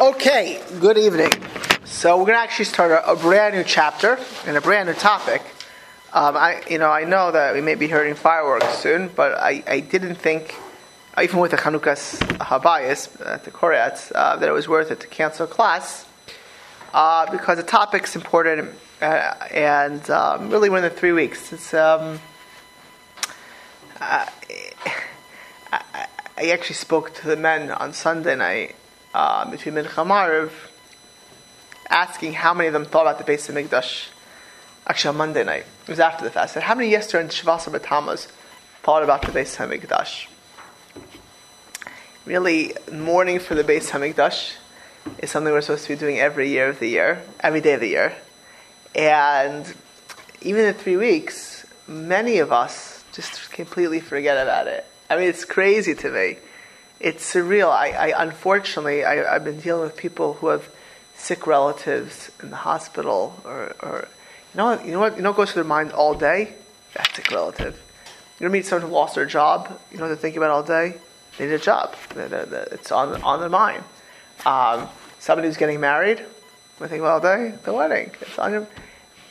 Okay, good evening. So we're going to actually start a, a, brand new chapter and a brand new topic. Um, I, you know, I know that we may be hearing fireworks soon, but I, I didn't think, even with the Chanukas Habayis at the Koreats, uh, that it was worth it to cancel class uh, because the topic's important uh, and um, really within the three weeks. It's um, I, I actually spoke to the men on Sunday night Um, between Mincha Mariv, asking how many of them thought about the Beis Hamikdash. Actually, on Monday night, it was after the fast. How many yesterday in Shivasar B'Tammuz thought about the Beis Hamikdash? Really, mourning for the Beis Hamikdash is something we're supposed to be doing every year of the year, every day of the year. And even in three weeks, many of us just completely forget about it. I mean, it's crazy to me it's surreal. I, I unfortunately I, have been dealing with people who have sick relatives in the hospital, or, or you know you know what you know what goes through their mind all day. That sick relative. You meet someone who lost their job. You know they're thinking about all day. They need a job. It's on on their mind. Um, somebody who's getting married. We're thinking about all day. The wedding. It's on your.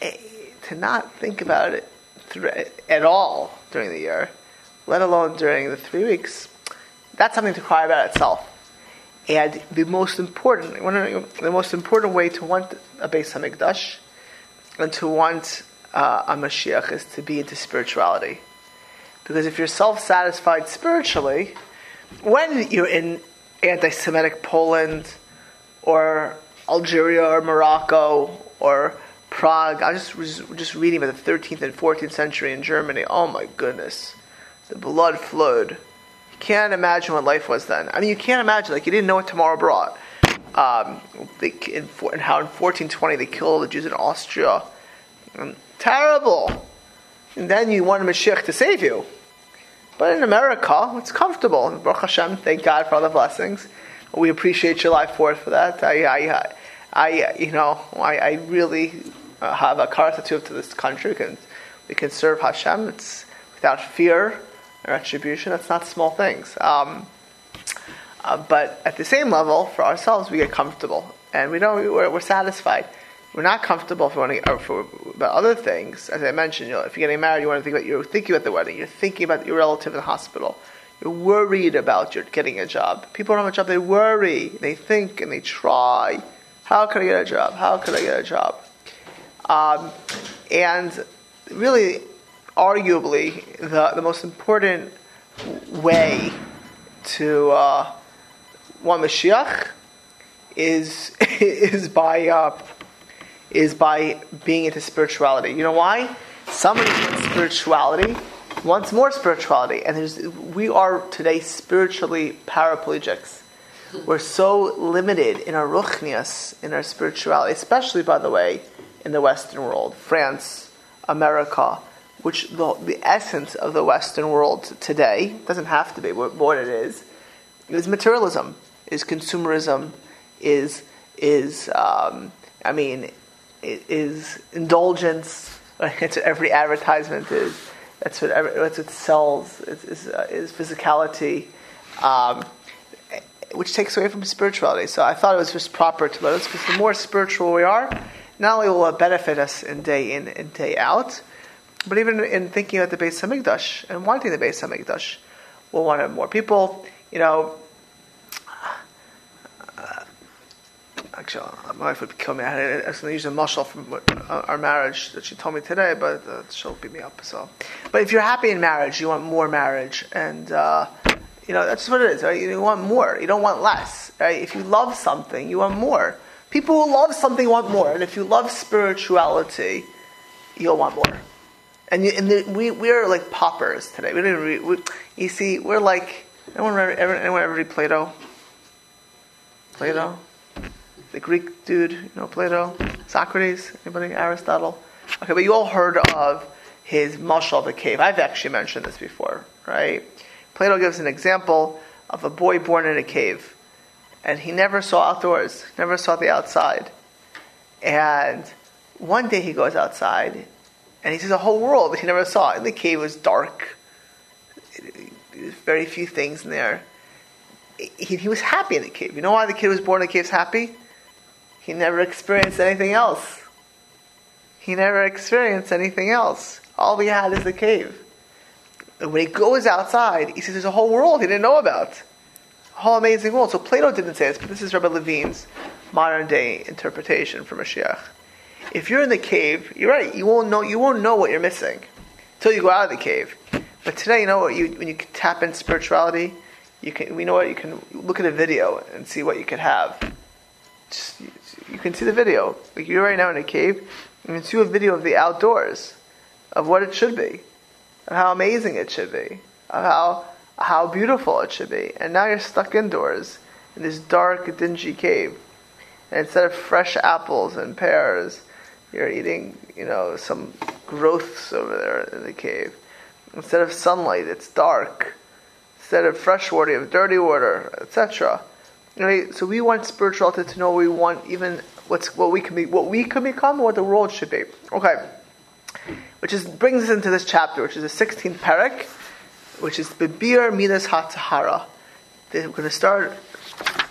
Eh, to not think about it at all during the year, let alone during the three weeks that's something to cry about itself. And the most important, the most important way to want a Beis Hamikdash and to want uh, a Mashiach is to be into spirituality. Because if you're self-satisfied spiritually, when you're in anti-Semitic Poland or Algeria or Morocco or Prague, I was just, just reading about the 13th and 14th century in Germany. Oh my goodness, the blood flowed can't imagine what life was then. I mean, you can't imagine, like, you didn't know what tomorrow brought. Um, they, in, and how in 1420 they killed all the Jews in Austria. And terrible. And then you want a Mashiach to save you. But in America, it's comfortable. Baruch Hashem, thank God for all the blessings. We appreciate your life for that. I, I, I, you know, I, I really uh, have a gratitude to this country. We can, we can serve Hashem. It's without fear retribution. That's not small things. Um, uh, but at the same level, for ourselves, we get comfortable, and we know we're, we're satisfied. We're not comfortable if we want to, for about other things. As I mentioned, you know, if you're getting married, you want to think about you're thinking about the wedding. You're thinking about your relative in the hospital. You're worried about your getting a job. People don't have a job. They worry. They think and they try. How can I get a job? How can I get a job? Um, and really, arguably the, the most important way to uh, want Mashiach is is by uh, is by being into spirituality. You know why? Somebody wants spirituality wants more spirituality, and there's we are today spiritually paraplegics. We're so limited in our ruchnias, in our spirituality, especially by the way, in the Western world, France, America which the, the essence of the Western world today doesn't have to be what, what it is, is materialism, is consumerism, is is um, I mean, is indulgence. That's what every advertisement is. That's what every, that's what sells. Is, uh, is physicality, um, which takes away from spirituality. So I thought it was just proper to let us, because the more spiritual we are, not only will it benefit us in day in and day out, but even in thinking about the Beis Hamikdash and wanting the Beis Hamikdash, we'll want more people. You know, uh, actually, my wife would kill me. I going to use a mushal from uh, our marriage that she told me today, but uh, she'll beat me up. So, but if you're happy in marriage, you want more marriage, and uh, you know that's what it is. Right? You want more. You don't want less. Right? If you love something, you want more. People who love something want more, and if you love spirituality, you'll want more. And, you, and the, we we're like paupers today. We even read, we, you see, we're like anyone ever anyone ever read Plato? Plato, the Greek dude, you know Plato, Socrates, anybody? Aristotle. Okay, but you all heard of his mashal of the cave. I've actually mentioned this before, right? Plato gives an example of a boy born in a cave, and he never saw outdoors, never saw the outside. And one day he goes outside and he sees a whole world that he never saw. And the cave was dark. Very few things in there. he, he was happy in the cave. You know why the kid was born in the cave happy? He never experienced anything else. He never experienced anything else. All he had is the cave. And when he goes outside, he sees there's a whole world he didn't know about. A whole amazing world. So Plato didn't say this, but this is Rabbi Levine's modern day interpretation for Mashiach. If you're in the cave, you're right, you won't know you won't know what you're missing until you go out of the cave. But today, you know what? You, when you tap into spirituality, you can. We know what you can look at a video and see what you could have. Just, you can see the video. Like you're right now in a cave, you can see a video of the outdoors, of what it should be, of how amazing it should be, of how how beautiful it should be. And now you're stuck indoors in this dark, dingy cave. And instead of fresh apples and pears, you're eating, you know, some growths over there in the cave. Instead of sunlight, it's dark. Instead of fresh water, you have dirty water, etc. Right? So we want spirituality to know we want even what's what we can be, what we can become, what the world should be. Okay, which is brings us into this chapter, which is the 16th parak, which is Bibir Midas Hatahara. We're going to start.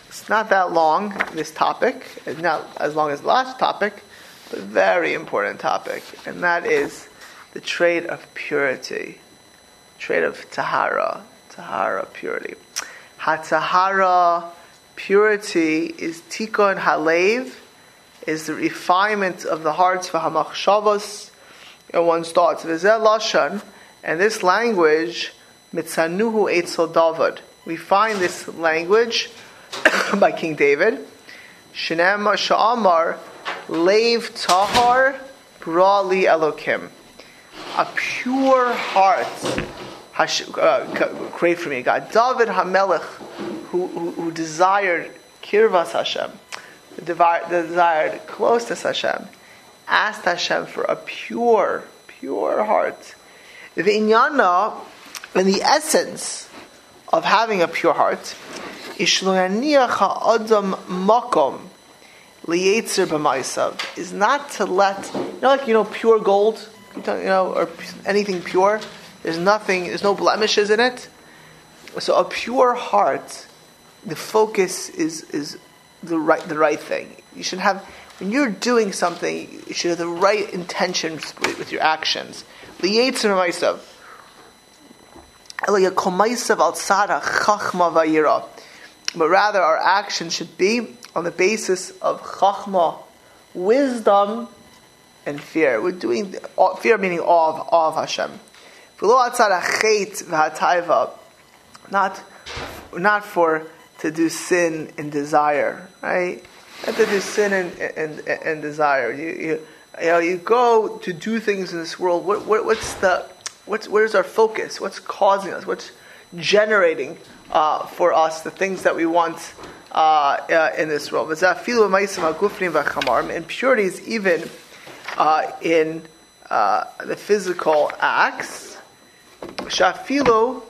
It's not that long. This topic, it's not as long as the last topic, but very important topic, and that is the trait of purity trait of tahara, tahara, purity. Hatahara, purity, is tikon halev, is the refinement of the hearts for hamachshavos and one's thoughts. V'zeh lashon, and this language, mitzanuhu etzel David. We find this language by King David. Shinem sha'amar lev tahar brali elokim. A pure heart Hash, uh, create for me, God. David Hamelech, who, who, who desired Kirvas Hashem, the desired closeness Hashem, asked Hashem for a pure, pure heart. The inyana, the essence of having a pure heart, is not to let, you know, like, you know, pure gold, you know, or anything pure there's nothing, there's no blemishes in it. So a pure heart, the focus is, is the right, the right thing. You should have, when you're doing something, you should have the right intentions with, your actions. But rather our actions should be on the basis of chachma, wisdom, and fear. We're doing uh, fear meaning awe of, awe of Hashem. Not, not for to do sin and desire, right? Not to do sin and, and, and desire. You, you, you, know, you go to do things in this world. What, what, what's the, what's, where's our focus? What's causing us? What's generating uh, for us the things that we want uh, uh, in this world? Impurities even uh, in uh, the physical acts Shafilo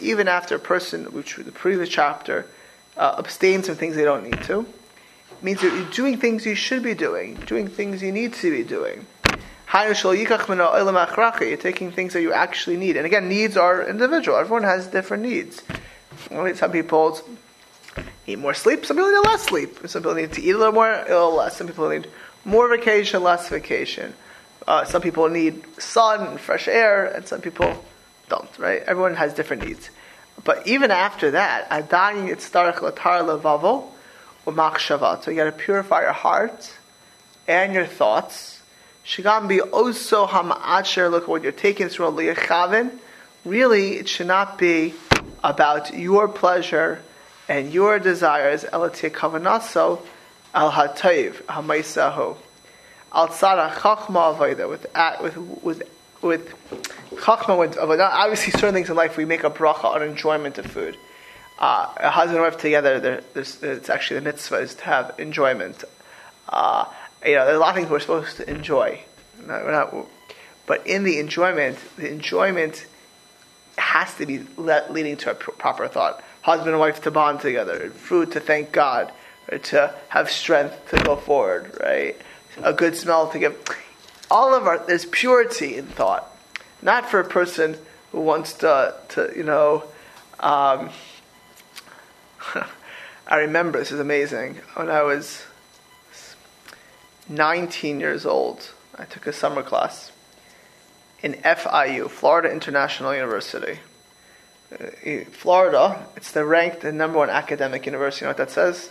even after a person, which the previous chapter, uh, abstains from things they don't need to, means that you're doing things you should be doing, doing things you need to be doing. You're taking things that you actually need. And again, needs are individual. Everyone has different needs. Some people need more sleep, some people need less sleep. Some people need to eat a little more, a little less. Some people need more vacation, less vacation. Uh, some people need sun and fresh air, and some people don't. Right? Everyone has different needs. But even after that, adayin yitztarech latar levavo u'machshava. So you got to purify your heart and your thoughts. Shigam be also hama'acher. Look at what you're taking through liyachavin. Really, it should not be about your pleasure and your desires. Elatia kavanaso al hatayv hamaisahu al tzara chachma avoda with with with with chachma with. Obviously, certain things in life we make a bracha on enjoyment of food. Uh, a husband and wife together, it's actually the mitzvah is to have enjoyment. Uh, you know, there's a lot of things we're supposed to enjoy. Not, not, but in the enjoyment, the enjoyment has to be leading to a proper thought. Husband and wife to bond together, food to thank God, or to have strength to go forward, right? a good smell to give. All of our there's purity in thought, not for a person who wants to, to you know, Um, I remember, this is amazing, when I was 19 years old, I took a summer class in FIU, Florida International University. Uh, Florida, it's the ranked the number one academic university. You know what that says?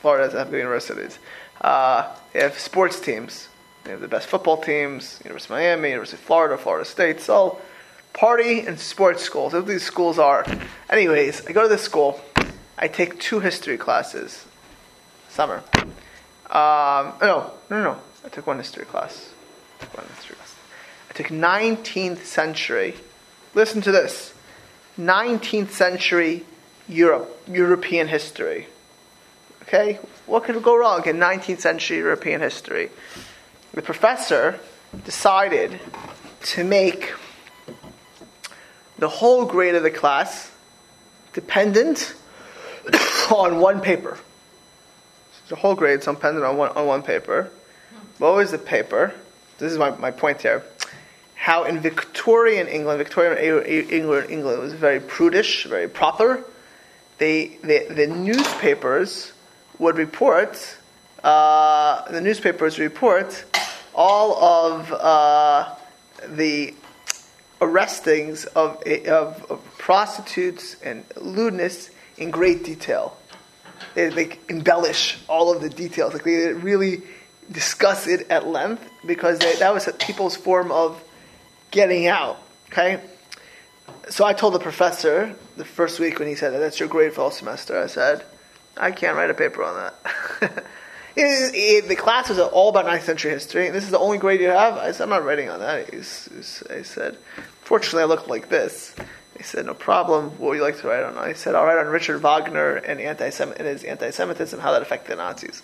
Florida has good universities. Uh, they have sports teams. They have the best football teams. University of Miami, University of Florida, Florida State. So, party and sports schools. That's what these schools are. Anyways, I go to this school. I take two history classes. Summer. Um, no, no, no. I took one history class. I took one history class. I took 19th century. Listen to this. 19th century Europe, European history. Okay? What could go wrong in 19th century European history? The professor decided to make the whole grade of the class dependent on one paper. The whole grade is dependent on one, on one paper. What was the paper? This is my, my point here. How in Victorian England, Victorian England, England was very prudish, very proper. They, they the newspapers would report, uh, the newspapers report all of uh, the arrestings of, of, of, prostitutes and lewdness in great detail. They, like embellish all of the details. Like they really discuss it at length because they, that was people's form of getting out. Okay, so I told the professor the first week when he said that's your grade for all semester. I said I can't write a paper on that. it, it, the class was all about 9th century history, and this is the only grade you have. I said I'm not writing on that. He's, he's, I said, fortunately, I look like this. He said, no problem. What would you like to write on? I said, I'll write on Richard Wagner and, anti and his anti-Semitism, how that affected the Nazis.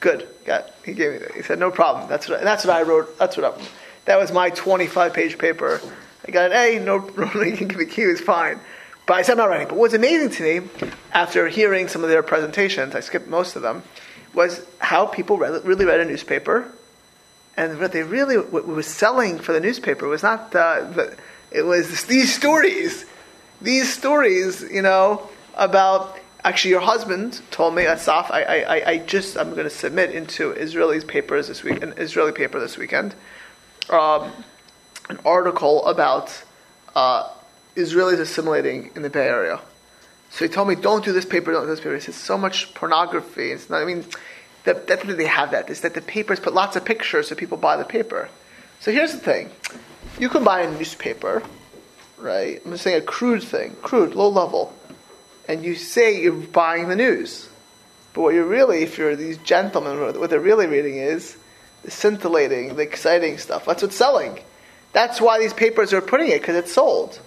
Good. Got. He gave me that. He said, no problem. That's what. I, that's what I wrote. That's what. I, that was my 25-page paper. I got an A. No, no you can give me Q. It's fine. But I said I'm not writing. But what's amazing to me, after hearing some of their presentations, I skipped most of them, was how people read, really read a newspaper, and what they really what was selling for the newspaper was not uh, the, it was these stories these stories, you know, about actually your husband told me Asaf, I, I, I just I'm going to submit into Israeli's papers this week, an Israeli paper this weekend, um, an article about uh, Israelis assimilating in the Bay Area. So he told me, don't do this paper, don't do this paper. He says so much pornography. It's not. I mean, that, that they have that is that the papers put lots of pictures so people buy the paper. So here's the thing: you can buy a newspaper right? I'm just saying a crude thing, crude, low level. And you say you're buying the news. But what you're really, if you're these gentlemen, what they're really reading is the scintillating, the exciting stuff. That's what's selling. That's why these papers are putting it, because it's sold.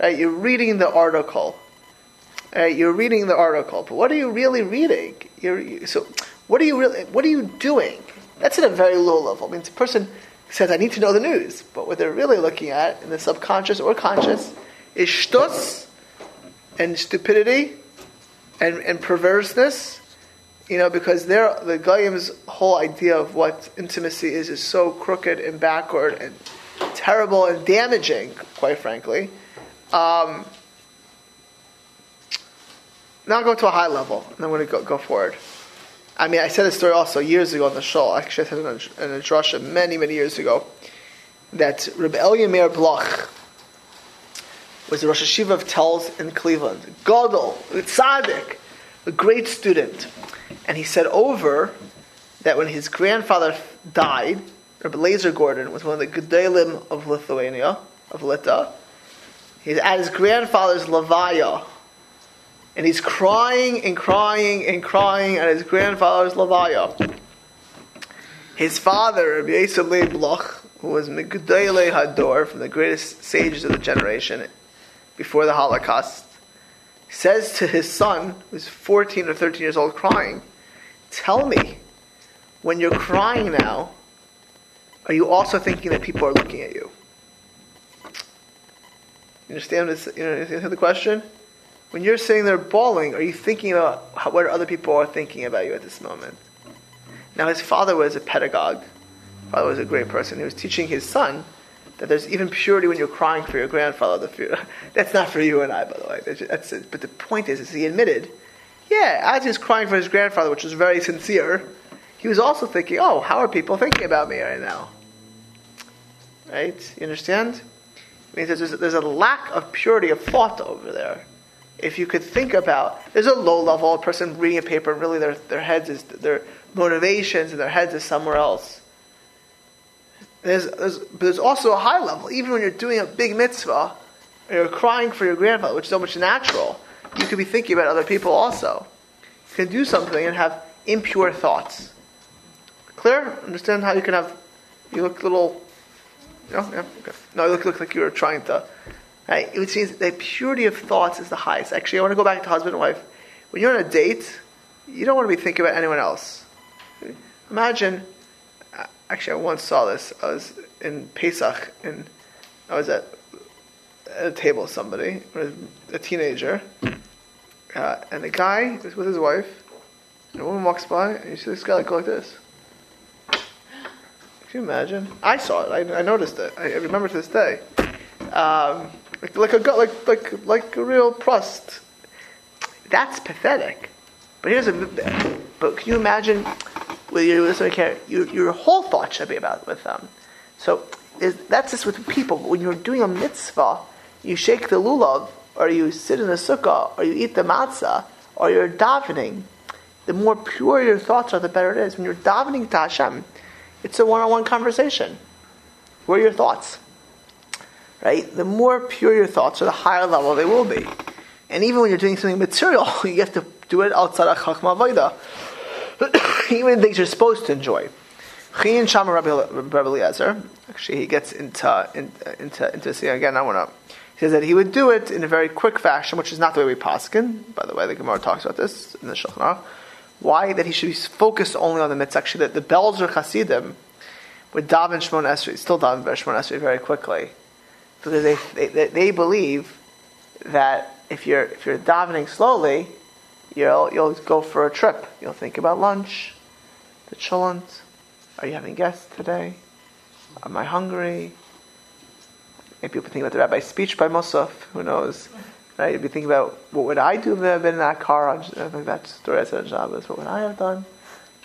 Right? You're reading the article. Right? You're reading the article. But what are you really reading? You're, so what are you really, what are you doing? That's at a very low level. I mean, it's a person says, I need to know the news. But what they're really looking at in the subconscious or conscious is shtus and stupidity and, and perverseness. You know, because they're, the Goyim's whole idea of what intimacy is is so crooked and backward and terrible and damaging, quite frankly. Um, now I'll go to a high level, and I'm going to go forward. I mean, I said this story also years ago on the show. Actually, I said in a, drasha many, many years ago that Elya Meir Bloch was the Rosh Hashiva of Telz in Cleveland. Godel, tzaddik, a great student. And he said over that when his grandfather died, Rabbi Lazer Gordon was one of the Gedalim of Lithuania, of Lita. He's at his grandfather's Levaya and he's crying and crying and crying at his grandfather's Levaya. His father, Rabbi Yisrael Bloch, who was Megudele Hador, from the greatest sages of the generation before the Holocaust, says to his son, who's 14 or 13 years old, crying, Tell me, when you're crying now, are you also thinking that people are looking at you? You understand this? You know the question? When you're sitting there bawling, are you thinking about how, what other people are thinking about you at this moment? Now, his father was a pedagogue. Father was a great person. He was teaching his son that there's even purity when you're crying for your grandfather. That's not for you and I, by the way. That's, it. But the point is, is he admitted, yeah, as he's crying for his grandfather, which was very sincere, he was also thinking, oh, how are people thinking about me right now? Right? You understand? It means there's, there's a lack of purity of thought over there. If you could think about, there's a low level, a person reading a paper really their, their heads is, their motivations and their heads is somewhere else. There's, there's, but there's also a high level. Even when you're doing a big mitzvah, you're crying for your grandfather, which is so much natural, you could be thinking about other people also. You can do something and have impure thoughts. Clear? Understand how you can have, you look a little, no, yeah, okay. No, you look, look like you're trying to, right? It means the purity of thoughts is the highest. Actually, I want to go back to husband and wife. When you're on a date, you don't want to be thinking about anyone else. Imagine, actually, I once saw this. I was in Pesach, and I was at, at a table with somebody, a teenager, uh, and the guy was with his wife, and a woman walks by, and you see this guy like, go like this. Can you imagine? I saw it. I, I noticed it. I, I, remember to this day. Um, like, like a like like like a real trust. That's pathetic. But here's a. But can you imagine? With your listening care, your, your whole thought should be about with them. So that's just with people. When you're doing a mitzvah, you shake the lulav, or you sit in the sukkah, or you eat the matzah, or you're davening. The more pure your thoughts are, the better it is. When you're davening to Hashem, it's a one-on-one conversation. What are your thoughts? Right? The more pure your thoughts are, the higher level they will be. And even when you're doing something material, you have to do it outside of Chachma Vaida. even things you're supposed to enjoy. Chiyin Shama Rabbi Eliezer, actually he gets into, into, into, into see again, I want to, he says that he would do it in a very quick fashion, which is not the way we paskin. By the way, the Gemara talks about this in the Shulchan why that he should be focused only on the mitzvah? Actually, that the, Belzer Hasidim would daven Shmon Esrei, still daven Shmon Esrei very quickly, because they, they, they believe that if you're if you're davening slowly, you'll you'll go for a trip. You'll think about lunch, the cholent. Are you having guests today? Am I hungry? Maybe people think about the rabbi's speech by Musaf. Who knows? Right? If you thinking about what would I do if I had been in that car on I think that story I said on Shabbos, what would I have done?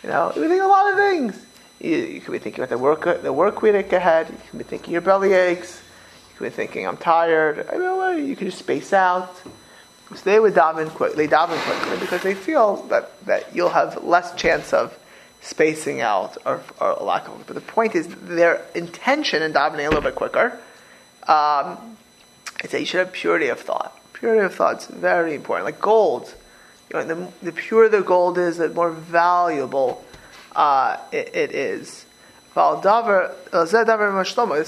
You know, you think a lot of things. You, you could be thinking about the work the work week ahead. You could be thinking your belly aches. You be thinking I'm tired. I mean, you can just space out. So they would daven quickly, daven quickly because they feel that, that you'll have less chance of spacing out or, or lack of. But the point is, their intention in davening a little bit quicker um, is that you should have purity of thought. Purity of thought is very important. Like gold, you know, the, the purer the gold is, the more valuable uh, it, it is. Uh, this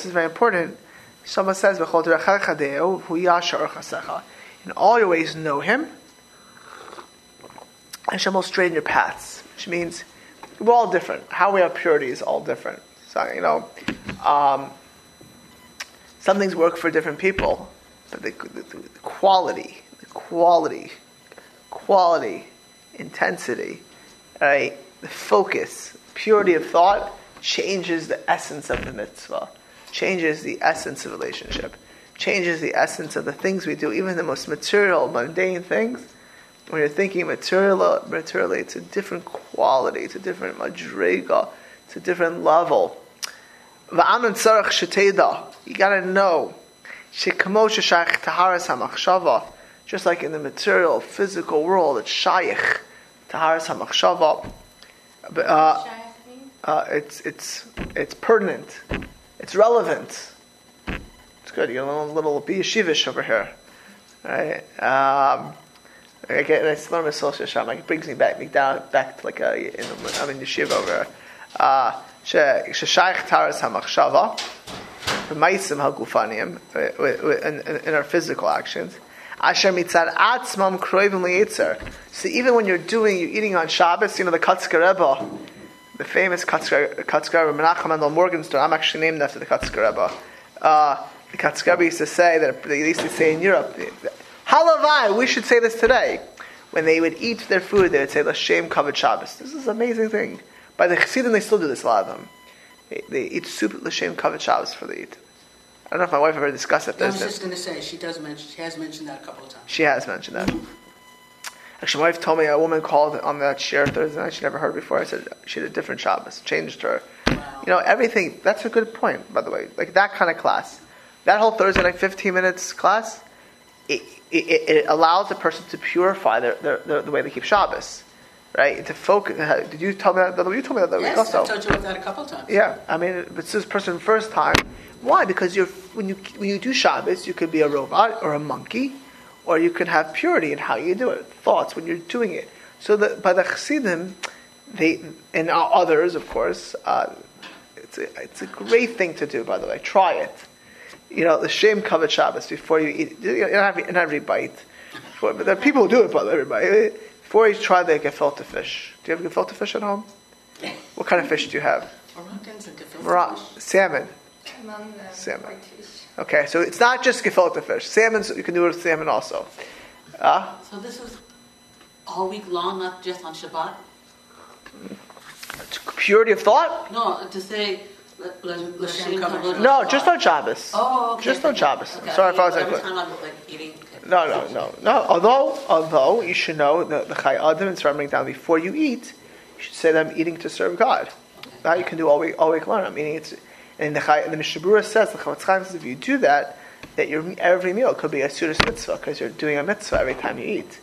is very important. Someone says, "In all your ways, know Him." Hashem will straighten your paths, which means we're all different. How we have purity is all different. So you know, um, some things work for different people. But the, the, the quality, the quality, quality, intensity, right? The focus, purity of thought changes the essence of the mitzvah, changes the essence of relationship, changes the essence of the things we do, even the most material, mundane things. When you're thinking material, materially, it's a different quality, it's a different madriga, it's a different level. You gotta know just like in the material, physical world, it's shaykh, taharas hamachshava. Uh, uh, it's it's it's pertinent. It's relevant. It's good. You get a little, little biyashivish over here, right? Um, I get I learn my social sham. It brings me back, me down, back to like a, in, I'm in yeshiva over here. Uh, sheshayich taharas hamachshava b'maisim hagufanim in our physical actions. Asher mitzad atzmam kroivim liyitzer. So even when you're doing, you're eating on Shabbos, you know the Rebbe, the famous Rebbe, Menachem Mendel Morgenstern. I'm actually named after the Kotzker Rebbe. Uh, the Rebbe used to say that they used to say in Europe, Halavai, we should say this today. When they would eat their food, they would say Lashem Kavod Shabbos. This is an amazing thing. By the Chassidim, they still do this. A lot of them. They, they eat soup l'shem kavod Shabbos for the eat. I don't know if my wife ever discussed it. I was just going to say, she does mention, she has mentioned that a couple of times. She has mentioned that. Actually, my wife told me a woman called on that share Thursday night. She never heard before. I said she had a different Shabbos, changed her. Wow. You know, everything. That's a good point, by the way. Like that kind of class, that whole Thursday night, fifteen minutes class, it, it, it allows the person to purify their, their, their, the way they keep Shabbos, right? To focus. uh, Did you tell me that? You told me that week Yes, also. I told you about that a couple of times. Yeah, I mean, if it's this person first time. Why? Because you're when you when you do Shabbos, you could be a robot or a monkey, or you could have purity in how you do it, thoughts when you're doing it. So that by the Chassidim, they and others, of course, uh, it's a it's a great thing to do. By the way, try it. You know, the shem kavod Shabbos before you eat. You don't have in every bite. Before, but there are people who do it, by the way, everybody. Before you try the gefilte fish. Do you have gefilte fish at home? What kind of fish do you have? Moroccans and gefilte Ra- fish. salmon. Man, Salmon. Whitefish. Okay, so it's not just gefilte fish. Salmon, you can do it with salmon also. Uh, So this is all week long, not just on Shabbat? purity of thought? No, to say, No, just on Shabbos. Oh, okay. Just on Shabbos. Okay. Sorry if I was Every unclear. time I'm like eating. okay. No, no, no, no. Although, although you should know the the Chayei Adam and remembering down before you eat, you should say that I'm eating to serve God. That you can do all week, all week long. I'm eating it. And the the Mishnah Berurah says, the Chofetz Chaim says, if you do that, that your every meal could be a Seudas mitzvah because you're doing a mitzvah every time you eat.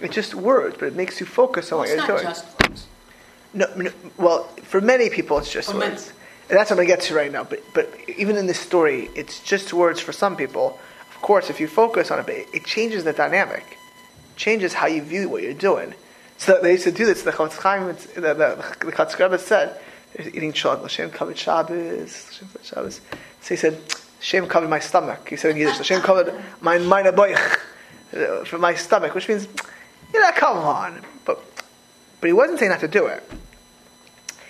It's just words, but it makes you focus on Well, what you're not doing. just words. No, no, well, for many people, it's just words, and that's what I'm going to get to right now. But but even in this story, it's just words for some people. Of course, if you focus on it, but it, it changes the dynamic, changes how you view what you're doing. So they used to do this. The Chofetz Chaim, it's- the the, the Chofetz Said, "There's eating chocolate. Hashem kavod Shabbos. Hashem kavod Shabbos." So he said, "Hashem kavod my stomach." He said in Yiddish, "Hashem kavod my meine boich uh, for my stomach," which means, you know, come on, but. But he wasn't saying not to do it.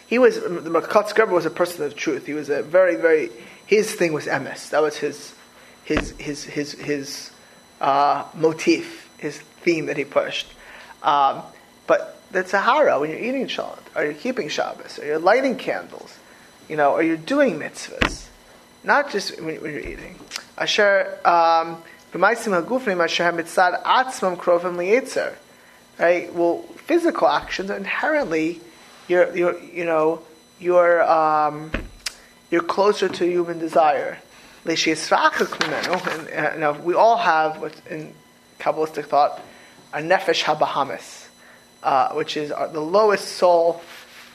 He was the Kotzker Rebbe was a person of truth. He was a very, very. His thing was emes. That was his, his, his, his, his uh, motif, his theme that he pushed. Um, but the tahara, when you're eating Shabbat, or you're keeping Shabbos, or you're lighting candles, you know, or you're doing mitzvahs, not just when, when you're eating. Asher, um. Right? Well, physical actions are inherently, you're, you're, you know, you're, um, you're closer to human desire. And, uh, now, we all have, in Kabbalistic thought, a nefesh habahamis, uh, which is the lowest soul.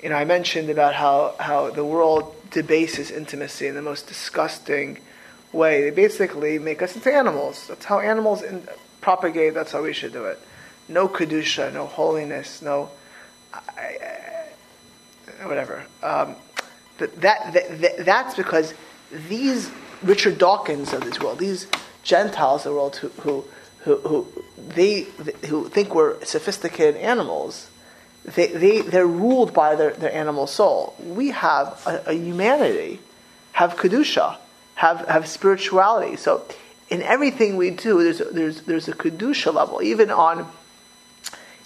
You know, I mentioned about how, how the world debases intimacy in the most disgusting way. They basically make us into animals. That's how animals in, propagate. That's how we should do it. No kedusha, no holiness, no I, I, whatever. Um, but that, that, that that's because these Richard Dawkins of this world, these Gentiles of the world who who who, they who think we're sophisticated animals, they, they they're ruled by their, their animal soul. We have a, a humanity, have kedusha, have have spirituality. So in everything we do, there's a, there's there's a kedusha level, even on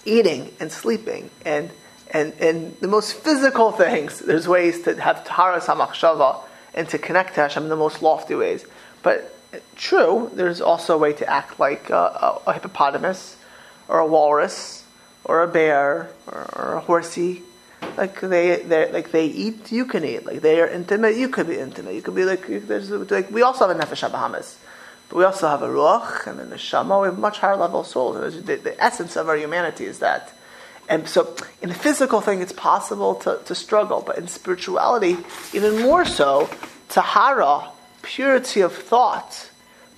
eating and sleeping and and and the most physical things. There's ways to have taharas hamachshava and to connect to Hashem in the most lofty ways. But true, there's also a way to act like a, a, hippopotamus or a walrus or a bear or, or a horsey. Like they, they, like they eat, you can eat. Like they are intimate, you could be intimate. You could be like, there's, like we also have a nefesh habahamis, but we also have a ruach and then a neshama. We have much higher level souls. The, the essence of our humanity is that. And so, in the physical thing, it's possible to, to struggle, but in spirituality, even more so, tahara, purity of thought,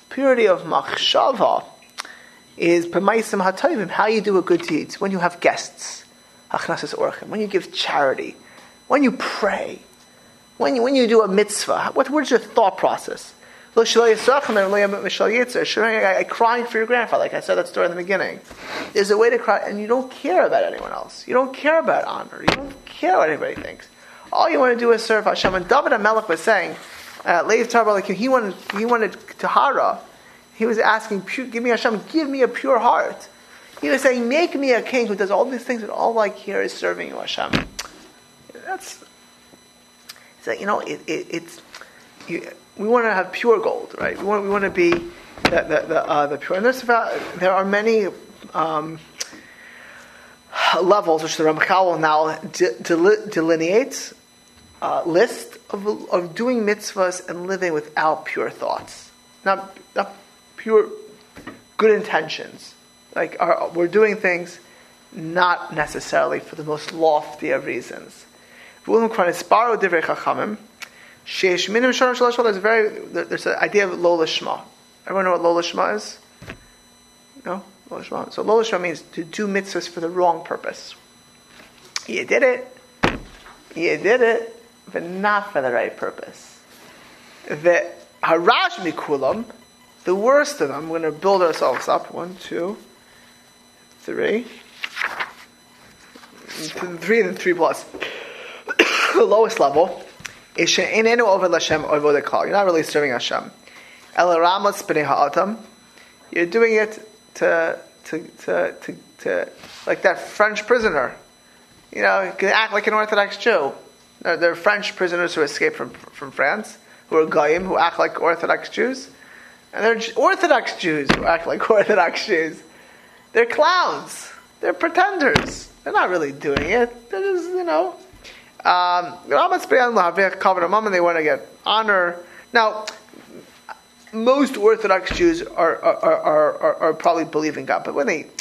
purity of machshava, is b'maisim hatayvim, how you do a good deed. When you have guests, hachnasis orchim, when you give charity, when you pray, when you, when you do a mitzvah, what, what's your thought process? I crying for your grandfather, like I said that story in the beginning. There's a way to cry, and you don't care about anyone else. You don't care about honor. You don't care what anybody thinks. All you want to do is serve Hashem. And David HaMelech was saying, uh, like he wanted, he wanted tahara. He was asking, "Give me Hashem, give me a pure heart." He was saying, "Make me a king who does all these things, and all I care is serving you, Hashem." That's. So, you know, it, it, it's you, we want to have pure gold, right? We want, we want to be the, the, the, uh, the pure. And there's about, there are many um, levels which the Ramchal will now de- de- delineate, uh, list of, of doing mitzvahs and living without pure thoughts. Not, not pure good intentions. Like our, we're doing things not necessarily for the most lofty of reasons. There's very there's an idea of lo lishma. Everyone know what lo lishma is? No, lo lishma. So lo lishma means to do mitzvahs for the wrong purpose. You did it. You did it, but not for the right purpose. The harash mikulam, the worst of them. We're going to build ourselves up. One, two, three, three, and three plus. the lowest level is she'enenu over Lashem over the call. You're not really serving Hashem. El ramas ha'atam. You're doing it to, to, to, to, to, like that French prisoner. You know, you can act like an Orthodox Jew. There, there are French prisoners who escaped from, from France, who are Goyim, who act like Orthodox Jews. And there are Orthodox Jews who act like Orthodox Jews. They're clowns. They're pretenders. They're not really doing it. They're just, you know, um, they want to get honor. Now, most Orthodox Jews are, are, are, are, probably believing God, but when they when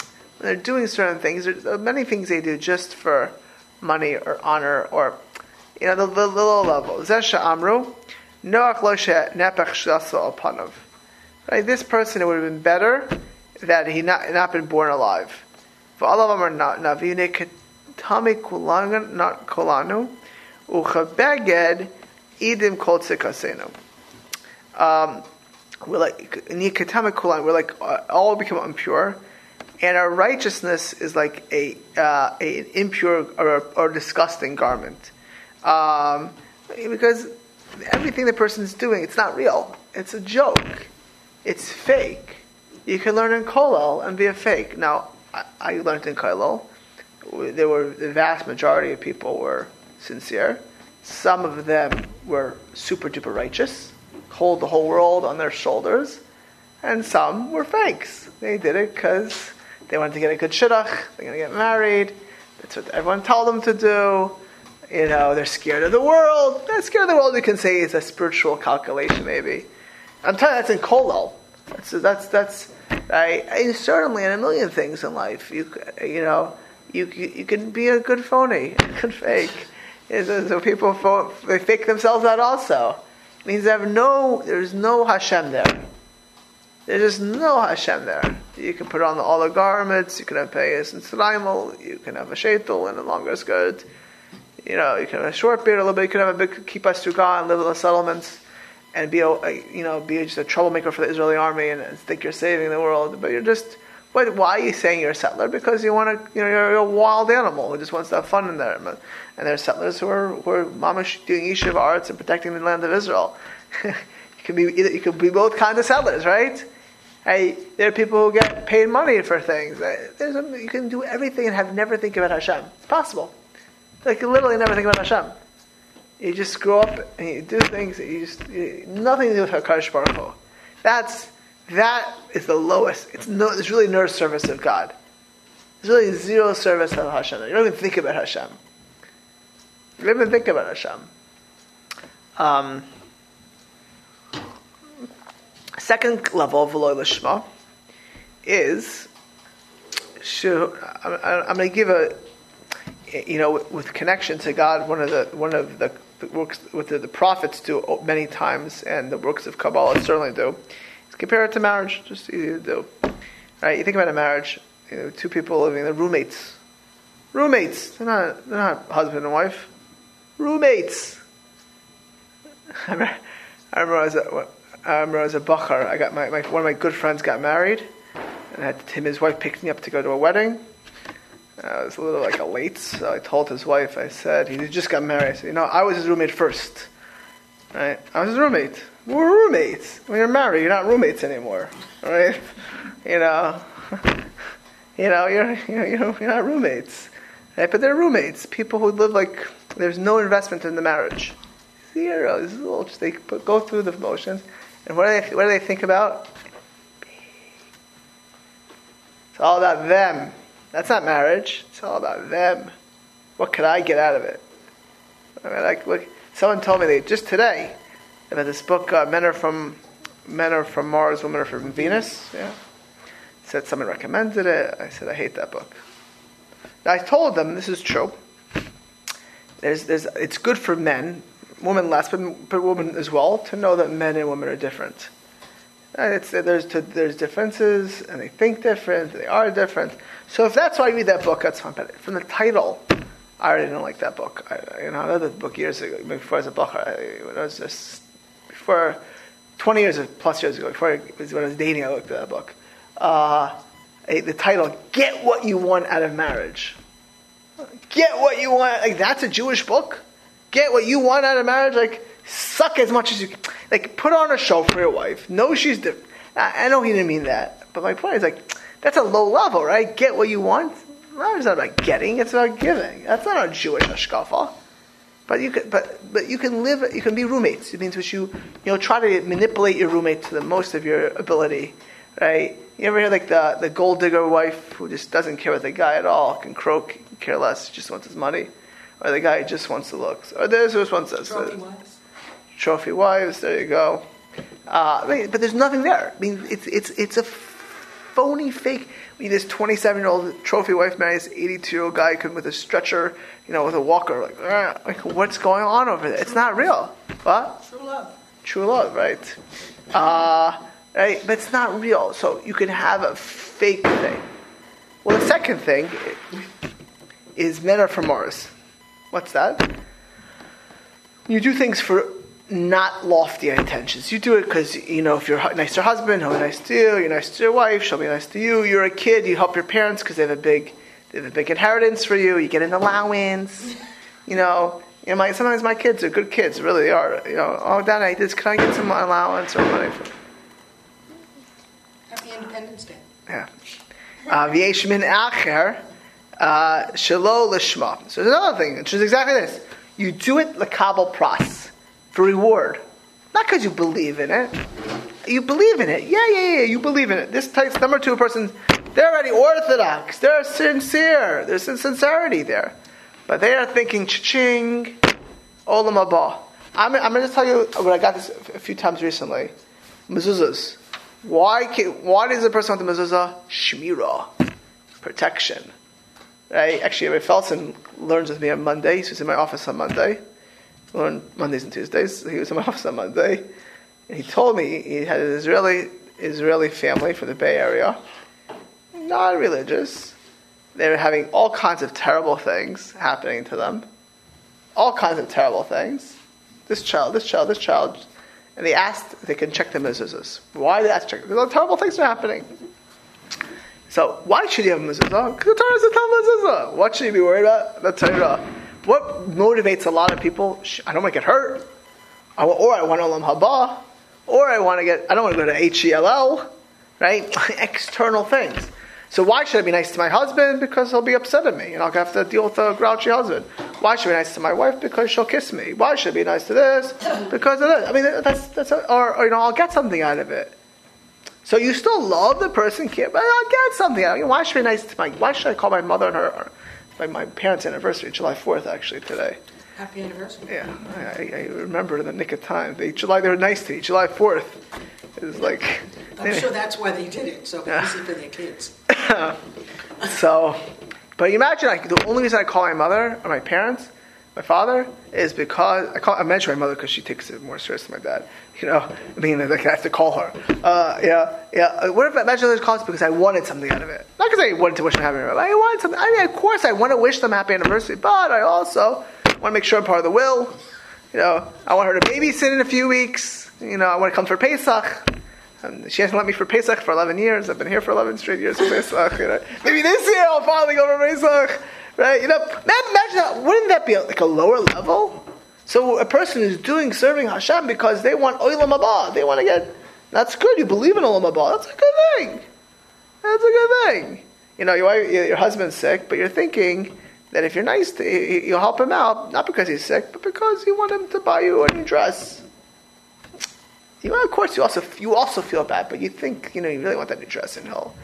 they're doing certain things, there are many things they do just for money or honor or you know the, the, the level. Zesha Amru, Noach Loshe Nepech Shasa Apanov. Right, this person it would have been better that he not not been born alive. For all of them are not Kulanu, Uchabeged Idim Kol Tzikasenu. Um, we're like Nikatama Kulan, we're like uh, all become impure, and our righteousness is like a, uh, a an impure or, or disgusting garment, um, because everything the person's doing, it's not real. It's a joke. It's fake. You can learn in Kolel and be a fake. Now, I, I learned in Kolel there were the vast majority of people were sincere. Some of them were super duper righteous, hold the whole world on their shoulders, and some were fakes. They did it because they wanted to get a good shidduch. They're going to get married. That's what everyone told them to do. You know, they're scared of the world. They're scared of the world. You can say is a spiritual calculation, maybe. I'm telling you, that's in kolel. That's that's that's. I, I certainly in a million things in life. You you know you, you, can be a good phony, a good fake. So people they fake themselves out also. It means they have no, there's no Hashem there. There's just no Hashem there. You can put on all the garments, you can have payas and shtreimel, you can have a shaitel and a longer skirt, you know, you can have a short beard a little bit, you can have a big kippah sruga and live in the settlements and be a, you know, be just a troublemaker for the Israeli army and think you're saving the world, but you're just but why are you saying you're a settler? Because you want to, you know, you're a wild animal who just wants to have fun in there. And there are settlers who are, who are mamash doing yishuv ha'aretz and protecting the land of Israel. you can be either, you can be both kinds of settlers, right? Hey, there are people who get paid money for things. A, you can do everything and have never think about Hashem. It's possible. Like literally never think about Hashem. You just grow up and you do things you just you, nothing to do with Hakadosh Baruch Hu. That's that is the lowest. It's no. It's really no service of God. There's really zero service of Hashem. You don't even think about Hashem. You don't even think about Hashem. Um, second level of Veloy Lishma is. I'm going to give a, you know, with connection to God. One of the one of the works what the, the prophets do many times, and the works of Kabbalah certainly do is Compare it to marriage, just easy to do. Right? You think about a marriage, you know, two people living, they're roommates. Roommates. They're not, they're not husband and wife. Roommates. I remember, I remember as a, I remember a bachar, I got my, my, one of my good friends got married, and I had and his wife picked me up to go to a wedding. Uh, I was a little like a late, so I told his wife, I said, he just got married. I said, you know, I was his roommate first. Right? I was his roommate. We're roommates. When you're married, you're not roommates anymore, right? You know, you know, you're you know, you're not roommates, right? But they're roommates. People who live like there's no investment in the marriage, Zero. Zilch. They put, go through the motions. And what do they, what do they think about? It's all about them. That's not marriage. It's all about them. What could I get out of it? I mean, like, look, someone told me they, just today about this book, uh, Men Are From Men Are From Mars, Women Are From Venus. Yeah. Said someone recommended it. I said, I hate that book. Now, I told them this is true. There's, there's, it's good for men, women less, but, but women as well, to know that men and women are different. And it's, there's, there's differences, and they think different, they are different. So if that's why you read that book, that's fine. But from the title, I already didn't like that book. I, you know, I read the book years ago, before I was a book. I, I was just, before, 20 years plus years ago, before I, when I was dating, I looked at that book. Uh, the title, Get What You Want Out of Marriage. Get what you want. Like, that's a Jewish book? Get what you want out of marriage? Like, suck as much as you can. Like, put on a show for your wife. Know she's different. I, I know he didn't mean that. But my point is, like, that's a low level, right? Get what you want. Marriage is not about getting, it's about giving. That's not a Jewish hashkafa. But you can, but, but you can live, you can be roommates. It means which you, you know, try to manipulate your roommate to the most of your ability, right? You ever hear like the, the gold digger wife who just doesn't care about the guy at all, can croak, care less, just wants his money? Or the guy who just wants the looks? Or there's who just wants this. Trophy wives. Trophy wives, there you go. Uh, but there's nothing there. I mean, it's, it's, it's a phony fake. I mean, this 27 year old trophy wife marries 82 year old guy with a stretcher, you know, with a walker. Like, "Ah," like, what's going on over there? It's not real. What? True love. True love, right? Uh, right? But it's not real. So you can have a fake thing. Well, the second thing is men are from Mars. What's that? You do things for not lofty intentions. You do it because, you know, if you're to your husband, he'll be nice to you. You're nice to your wife, she'll be nice to you. You're a kid, you help your parents because they have a big, they have a big inheritance for you. You get an allowance. You know, you know, my, sometimes my kids are good kids, really they are. You know, oh, Dad, I this. Can I get some allowance or money? For, Happy Independence Day. yeah. Uh, V'yesh min acher uh, shelo lishma. So there's another thing, which is exactly this. You do it lekabel pras, for reward. Not because you believe in it. You believe in it. Yeah, yeah, yeah, you believe in it. This takes number two person, they're already orthodox. They're sincere. There's sincerity there. But they are thinking, cha-ching, olam haba. I'm, I'm going to tell you what I got this a few times recently. Mezuzahs. Why, why does a person want the mezuzah? Shmira. Protection. Right? Actually, Rabbi Felsen learns with me on Monday. He was in my office on Monday. Learn Mondays and Tuesdays. He was in my office on Monday. And he told me he had an Israeli, Israeli family from the Bay Area. Not religious. They were having all kinds of terrible things happening to them. All kinds of terrible things. This child, this child, this child. And they asked if they can check the mezuzahs. Why did they ask check? Because terrible things are happening. So why should you have a mezuzah? Because the Torah is a mezuzah. What should you be worried about? The Torah. What motivates a lot of people? I don't want to get hurt. I wa- or I want olam haba. Or I want to get. I don't want to go to H E L L. Right? External things. So why should I be nice to my husband? Because he'll be upset at me, and I'll have to deal with a grouchy husband. Why should I be nice to my wife? Because she'll kiss me. Why should I be nice to this? Because of this. I mean, that's that's a, or, or you know, I'll get something out of it. So you still love the person, but I'll get something. out. I mean, why should I be nice to my? Why should I call my mother and her? Or, my, parents' anniversary, July fourth, actually today. Happy anniversary. Yeah, I, I remember in the nick of time. They July they were nice to me. July fourth is like. I'm sure that's why they did it, so easy for their kids. So, but imagine like the only reason I call my mother or my parents, my father, is because I call I mention my mother because she takes it more serious than my dad. You know, I mean, like I have to call her. Uh, yeah, yeah. Uh, What if I imagine I call it because I wanted something out of it? Not because I wanted to wish them happy anniversary. I wanted something. I mean, of course, I want to wish them happy anniversary, but I also want to make sure I'm part of the will. You know, I want her to babysit in a few weeks. You know, I want to come for Pesach. And she hasn't let me for Pesach for 11 years. I've been here for 11 straight years for Pesach. You know. Maybe this year I'll finally go for Pesach. Right? You know, that. Wouldn't that be like a lower level? So a person is doing serving Hashem because they want olam haba. They want to get. That's good. You believe in olam haba. That's a good thing. That's a good thing. You know, your, your husband's sick, but you're thinking that if you're nice, to, you'll help him out, not because he's sick, but because you want him to buy you a new dress. You know, of course, you also you also feel bad, but you think you know you really want that new dress, and he'll,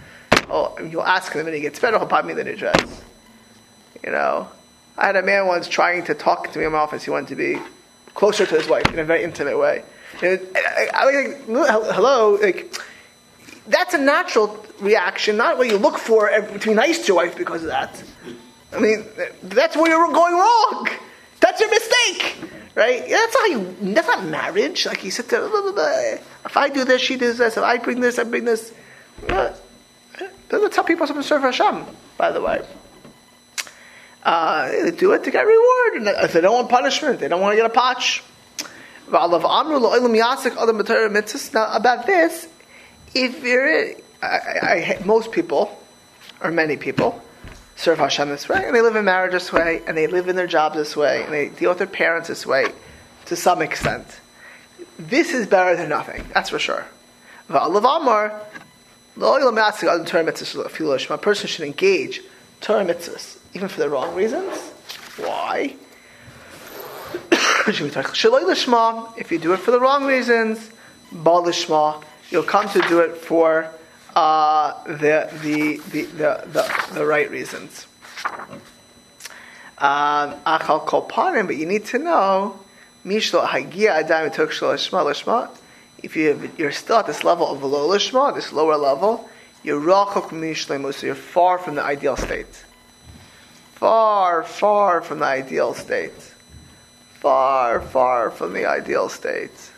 oh, you'll ask him, and he gets better. He'll buy me the new dress. You know, I had a man once trying to talk to me in my office. He wanted to be closer to his wife in a very intimate way. And I, I like, hello, like that's a natural reaction, not what you look for to be nice to your wife because of that. I mean, that's where you're going wrong. That's your mistake, right? That's not you. That's not marriage. Like you sit there. Blah, blah, blah. If I do this, she does this. If I bring this, I bring this. That's how people to serve Hashem. By the way, uh, they do it to get reward. And if they don't want punishment, they don't want to get a patch. Now about this, if you're, I, I, most people, or many people, serve Hashem this way, and they live in marriage this way, and they live in their jobs this way, and they deal with their parents this way, to some extent. This is better than nothing, that's for sure. A person should engage Torah mitzvahs, even for the wrong reasons. Why? if you do it for the wrong reasons, you'll come to do it for uh, the, the, the, the, the, right reasons. Um, but you need to know. If you have, you're still at this level of lo lishma, this lower level, you're far from the ideal state. Far, far from the ideal state. Far, far from the ideal state.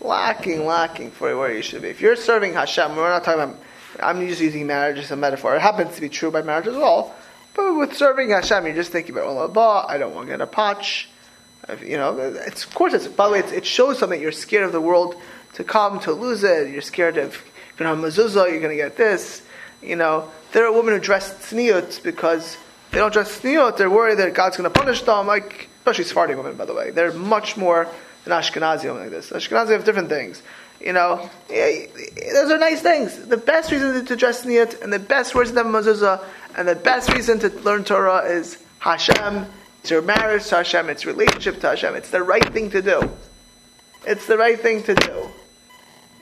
Lacking, lacking for where you should be. If you're serving Hashem, we're not talking about I'm just using marriage as a metaphor. It happens to be true by marriage as well. But with serving Hashem, you're just thinking about Allah. I don't want to get a patch. You know, it's, of course, it's, by the way, it shows something. You're scared of the world to come, to lose it. You're scared of, you're going to have mezuzah, you're going to get this. You know, there are women who dress tzniut because they don't dress tzniut. They're worried that God's going to punish them. Like, especially Sephardi women, by the way. They're much more than Ashkenazi women like this. Ashkenazi have different things. You know, those are nice things. The best reason to dress niyat and the best reason to have mezuzah and the best reason to learn Torah is Hashem. It's your marriage to Hashem. It's relationship to Hashem. It's the right thing to do. It's the right thing to do.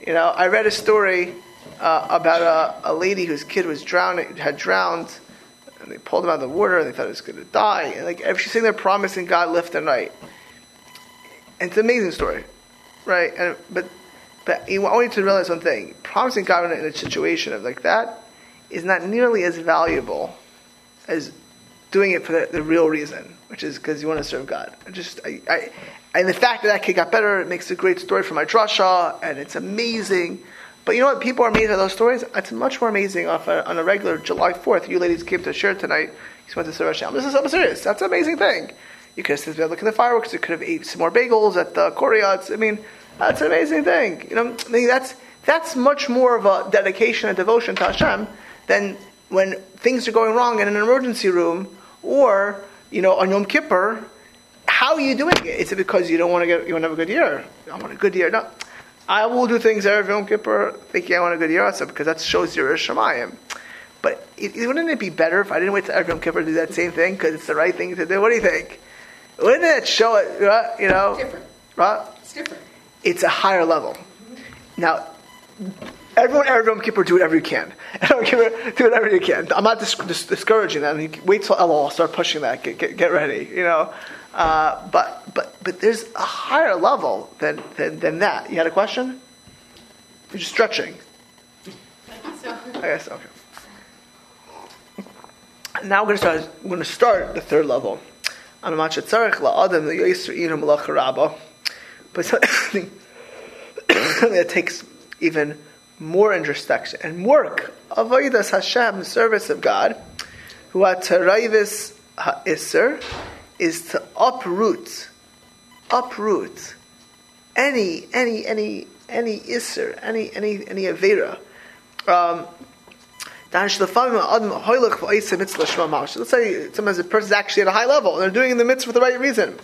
You know, I read a story uh, about a, a, lady whose kid was drowning, had drowned, and they pulled him out of the water, and they thought he was going to die. And like, she's sitting there promising God lift the night. And it's an amazing story, right? And but but you to realize one thing: promising God in a situation of like that is not nearly as valuable as doing it for the, the real reason, which is because you want to serve God. I just, I, I, and the fact that that kid got better, it makes a great story for my drasha, and it's amazing. But you know what? People are amazed at those stories. It's much more amazing a, on a regular July 4th. You ladies came to share tonight. You went to serve Hashem. This is something serious. That's an amazing thing. You could have there looking at the fireworks. You could have ate some more bagels at the Koreats. I mean, that's an amazing thing. You know, I mean, that's that's much more of a dedication and devotion to Hashem than when things are going wrong in an emergency room or you know on Yom Kippur. How are you doing it? Is it because you don't want to get you want to have a good year? I want a good year. No, I will do things every Yom Kippur thinking I want a good year also because that shows your Shemayim. But it, wouldn't it be better if I didn't wait to Yom Kippur to do that same thing because it's the right thing to do? What do you think? Wouldn't it show it? Uh, you know, different. Right? It's different it's a higher level. Now, everyone, Erev everyone, Kippur, do whatever you can. Everyone, Kippur, do whatever you can. I'm not dis- dis- discouraging that. I mean, wait till Elul, start pushing that. Get, get, get ready, you know. Uh, but, but, but there's a higher level than, than, than that. You had a question? You're just stretching. So. I guess, okay. Now we're going to start, we're going to start the third level. But something that takes even more introspection and work. Avodas Hashem, service of God, who Taravis Ha'isr, is to uproot, uproot any, any, any, any Isser, any, any, any Avera. Um, Let's say sometimes a person is actually at a high level and they're doing the mitzvah for the right reason.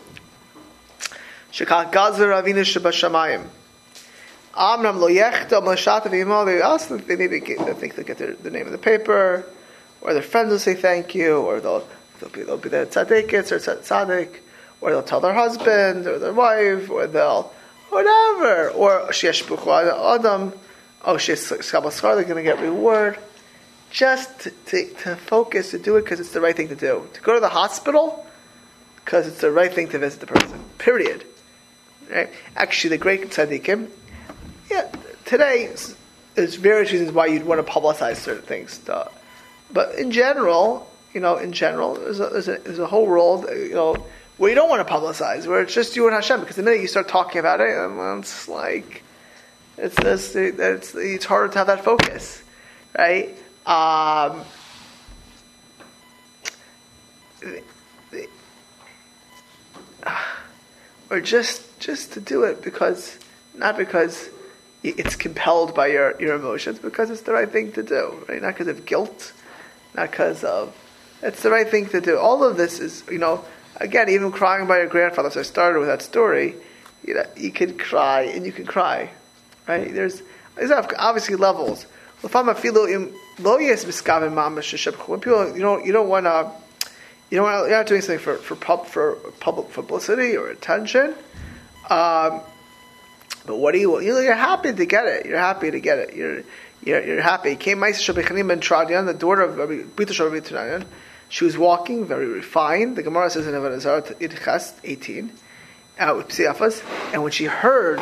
Amram lo yechta. They ask them, they maybe get, they think they get their, the name of the paper, or their friends will say thank you, or they'll They'll be, they'll be the tzaddikis or tzaddik, or they'll tell their husband or their wife, or they'll whatever, or sheyeshbuchu adam, oh sheyeskabel they're going to get reward. Just to, to, to focus to do it because it's the right thing to do. To go to the hospital because it's the right thing to visit the person. Period. Right? Actually, the great tzaddikim. Yeah, today there's various reasons why you'd want to publicize certain things. But in general, you know, in general, there's a, there's a, there's a whole world, you know, where you don't want to publicize, where it's just you and Hashem. Because the minute you start talking about it, it's like it's this, it's, it's harder to have that focus, right? Um, or just just to do it because not because it's compelled by your, your emotions, because it's the right thing to do, right? Not because of guilt, not because of it's the right thing to do. All of this is, you know, again, even crying by your grandfather. So I started with that story. You know, you can cry and you can cry, right? There's there's obviously levels. When people, you know, you don't want to, you know, you're not doing something for for pub, for public publicity or attention. Um, but what do you? want? you know, you're happy to get it. You're happy to get it. You're you're, you're happy. Came Ma'aseh Shabbechanim ben Teradyon, the daughter of Rabbi Bita Teradyon. She was walking, very refined. The Gemara says in Avodah Idchas 18, uh, with Psiafas, and when she heard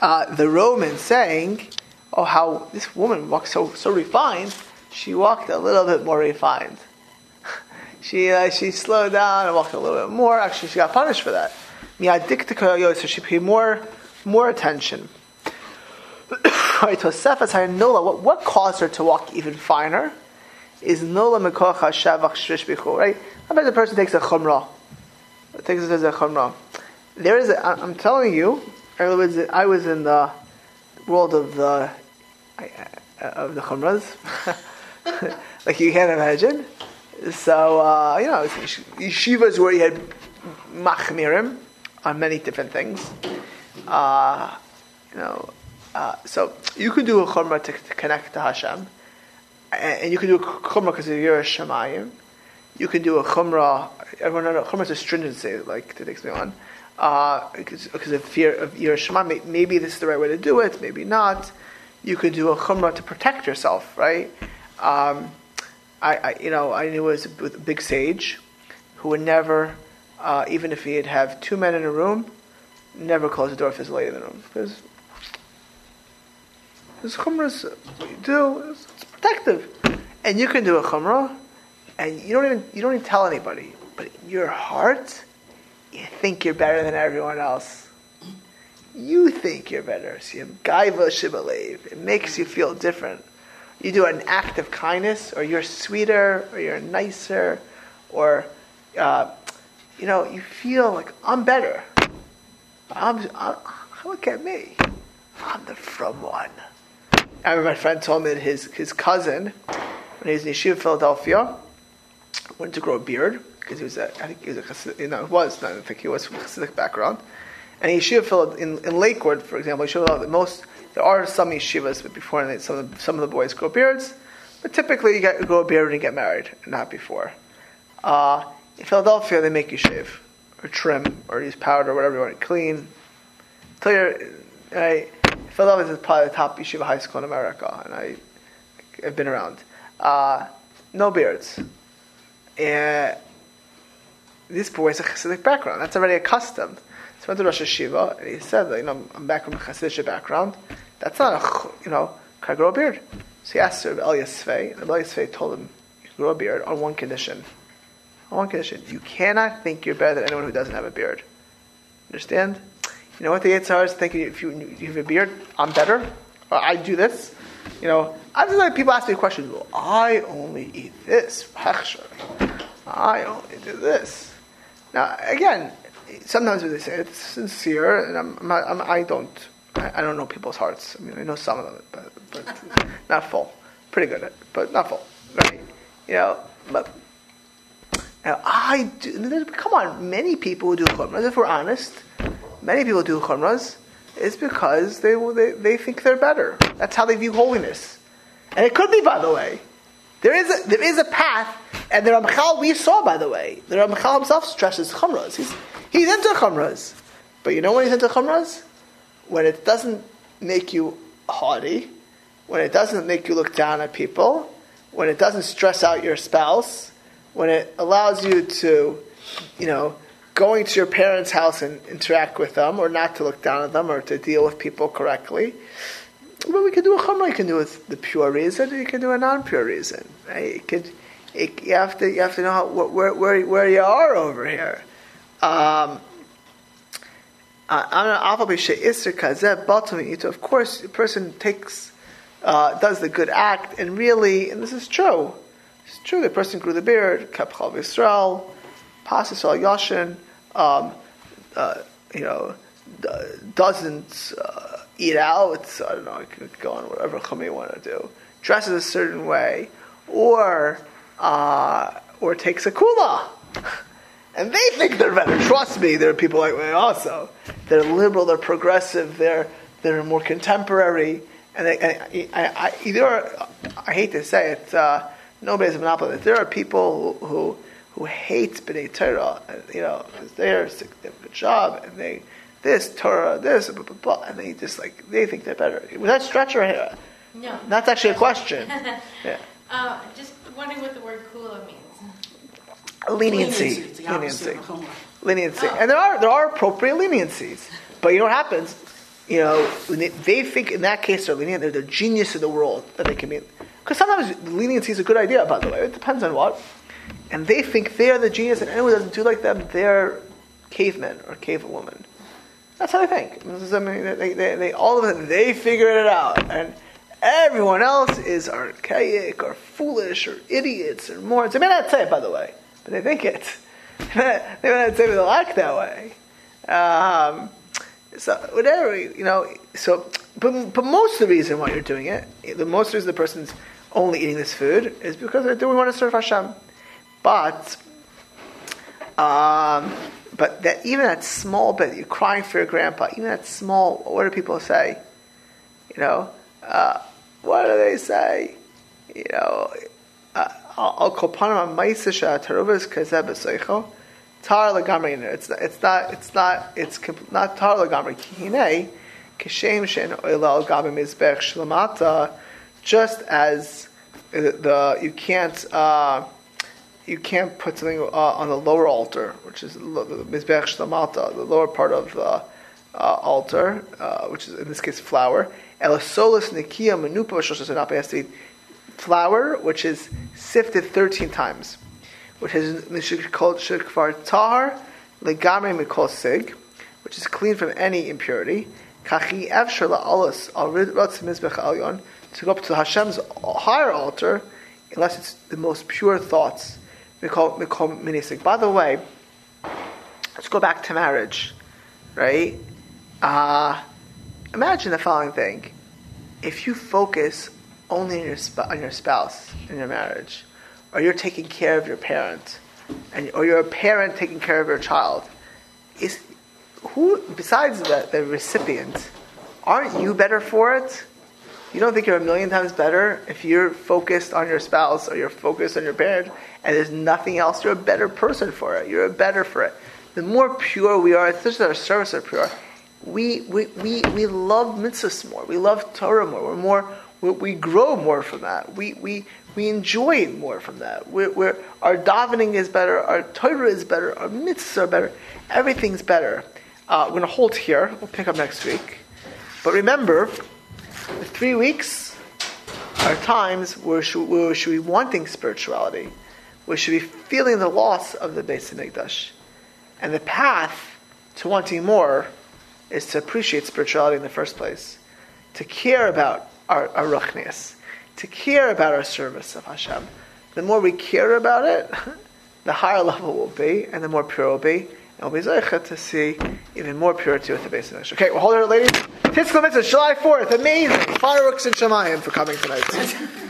uh, the Roman saying, "Oh, how this woman walks so so refined," she walked a little bit more refined. she uh, she slowed down and walked a little bit more. Actually, she got punished for that. So she paid more more attention. Right, Nola, what, what caused her to walk even finer is Nola Mekocha Shavach Shrish Bichu, right? I bet the person takes a Chumrah. Takes it as a Chumrah. There is, a, I'm telling you, I was, I was in the world of the, of the Chumras, like you can't imagine. So, uh, you know, yeshivas where you had machmirim on many different things. Uh, you know, uh, so you could do a chumrah to, to, connect to Hashem, and, you can do a chumrah because you're a shemayim. You can do a chumrah. Everyone knows chumrah is a stringency, like to take me on, uh, because, because of fear of your shema. Maybe this is the right way to do it. Maybe not. You could do a chumrah to protect yourself, right? Um, I, I, you know, I knew a, a big sage who would never, uh, even if he'd have two men in a room, never close the door if there's a lady in the room. Because this chumrah what you do, protective. And you can do a chumrah, and you don't even you don't even tell anybody. But in your heart, you think you're better than everyone else. You think you're better. So you gaiva shibalev. It makes you feel different. You do an act of kindness, or you're sweeter, or you're nicer, or uh, you know, you feel like I'm better. I'm, I'm, look at me. I'm the from one. I remember my friend told me that his, his cousin, when he was in Yeshiva, Philadelphia, wanted to grow a beard because he was a, I think he was a Hasidic, you know, was, I think he was from a Hasidic background. And Yeshiva in, in Lakewood, for example, Yeshiva, the most, there are some yeshivas, but before some of, the, some of the boys grow beards, but typically you, get, you grow a beard when you get married, not before. Uh, in Philadelphia, they make you shave or trim or use powder or whatever you want to clean. Tell you, I, Philadelphia is probably the top yeshiva high school in America, and I, have been around. Uh, no beards. And this boy has a Hasidic background. That's already a. So he went to Rosh Hashiva, and he said, you know, I'm back from a Hasidic background. That's not a, you know, can I grow a beard? So he asked Rabbi Elya Svei, and Rabbi Elya Svei told him, you can grow a beard on one condition – on one condition. You cannot think you're better than anyone who doesn't have a beard. Understand? You know what the Yitzhar is thinking? If you, you have a beard, I'm better. Or I do this. You know, I just like people ask me questions. Well, I only eat this. I only do this. Now, again, sometimes when they say it's sincere, and I'm, I'm, I'm, don't, I, I don't know people's hearts. I mean, I know some of them, but, but not full. Pretty good at, it, but not full. Right? You know, but now, I do, come on, many people do chumras, if we're honest, many people do chumras, is because they, they, they think they're better. That's how they view holiness. And it could be, by the way. There is a, there is a path And the Ramchal we saw, by the way, the Ramchal himself stresses chumras. He's, he's into chumras. But you know when he's into chumras? When it doesn't make you haughty, when it doesn't make you look down at people, when it doesn't stress out your spouse, when it allows you to, you know, going to your parents' house and interact with them, or not to look down at them, or to deal with people correctly. But we can do a chumrah. You can do it the pure reason, and you can do a non-pure reason. Right? You could, it, you have to, you have to know how, where, where, where you are over here. Um, of course, the person takes, uh, does the good act, and really, and this is true. It's true. The person grew the beard, kept Chalav Yisrael, Pas Yisrael Yoshon, um, uh, you know, doesn't uh, eat out. I don't know. I could go on whatever chum you want to do. Dresses a certain way, or uh, or takes a kula. And they think they're better. Trust me, there are people like me also. They're liberal, they're progressive, they're, they're more contemporary. And, they, and I, I, there I hate to say it, uh, nobody a monopoly. There are people who, who, who hates B'nai Torah, you know, because they're, they have a good job, and they, this, Torah, this, blah, blah, blah, and they just like, they think they're better. Was that stretch or here? No. That's actually a question. yeah. Uh, just wondering what the word kula means leniency, Leniency, leniency, the leniency, and there are there are appropriate leniencies. But you know what happens? You know, they, they, think in that case they're lenient. They're the genius of the world that they can be. Because sometimes leniency is a good idea. By the way, it depends on what. And they think they're the genius, and anyone who doesn't do like them, they're cavemen or cavewoman. That's how they think. I mean, they, they, they, all of them, they figured it out, and everyone else is archaic or foolish or idiots or morons. They may not say it, by the way but they think it. they may not say a lack that way. Um, so whatever you know. So, but but most of the reason why you're doing it, the most reason the person's only eating this food is because they do want to serve Hashem. But um, but that even that small bit, you're crying for your grandpa. Even that small, what do people say? You know, uh, what do they say? You know, uh, al kopanim ma'isa sha'atarovas kazeh b'seicho tar legamri. It's it's not it's not it's not tar legamri. Kihine kishem shen oila gabi mizbech shlamata. Just as the you can't. Uh, you can't put something uh, on the lower altar, which is the mizbech shlamata, the lower part of the uh, altar, uh, which is in this case flour. Elasolis nikia to be flour, which is sifted 13 times, which is called shikvar tahar legame mikol sig, which is clean from any impurity. Kachi efshar la'alos al mizbech alyon to go up to Hashem's higher altar, unless it's the most pure thoughts. Mikol mikol minisig. By the way, let's go back to marriage, right? Uh, imagine the following thing: if you focus only on your, sp- on your spouse in your marriage, or you're taking care of your parent, and or you're a parent taking care of your child, is who besides the, the recipient, aren't you better for it? You don't think you're a million times better if you're focused on your spouse or you're focused on your parent and there's nothing else? You're a better person for it. You're a better for it. The more pure we are, especially our service are pure, we, we, we, we love mitzvahs more. We love Torah more. We're more we, we grow more from that. We, we, we enjoy more from that. We're, we're, our davening is better, our Torah is better, our mitzvahs are better, everything's better. Uh, we're going to hold here. We'll pick up next week. But remember, the three weeks are times where where should be wanting spirituality, where should be feeling the loss of the Beis Hamikdash. And the path to wanting more is to appreciate spirituality in the first place, to care about our, our ruchnias, to care about our service of Hashem. The more we care about it, the higher level we'll be, and the more pure we'll be. And we'll be zeichet to see even more purity with the base of Okay, well, hold it, ladies. Titzkel Mitzvah, July 4th, amazing. Fireworks in Shemayim for coming tonight.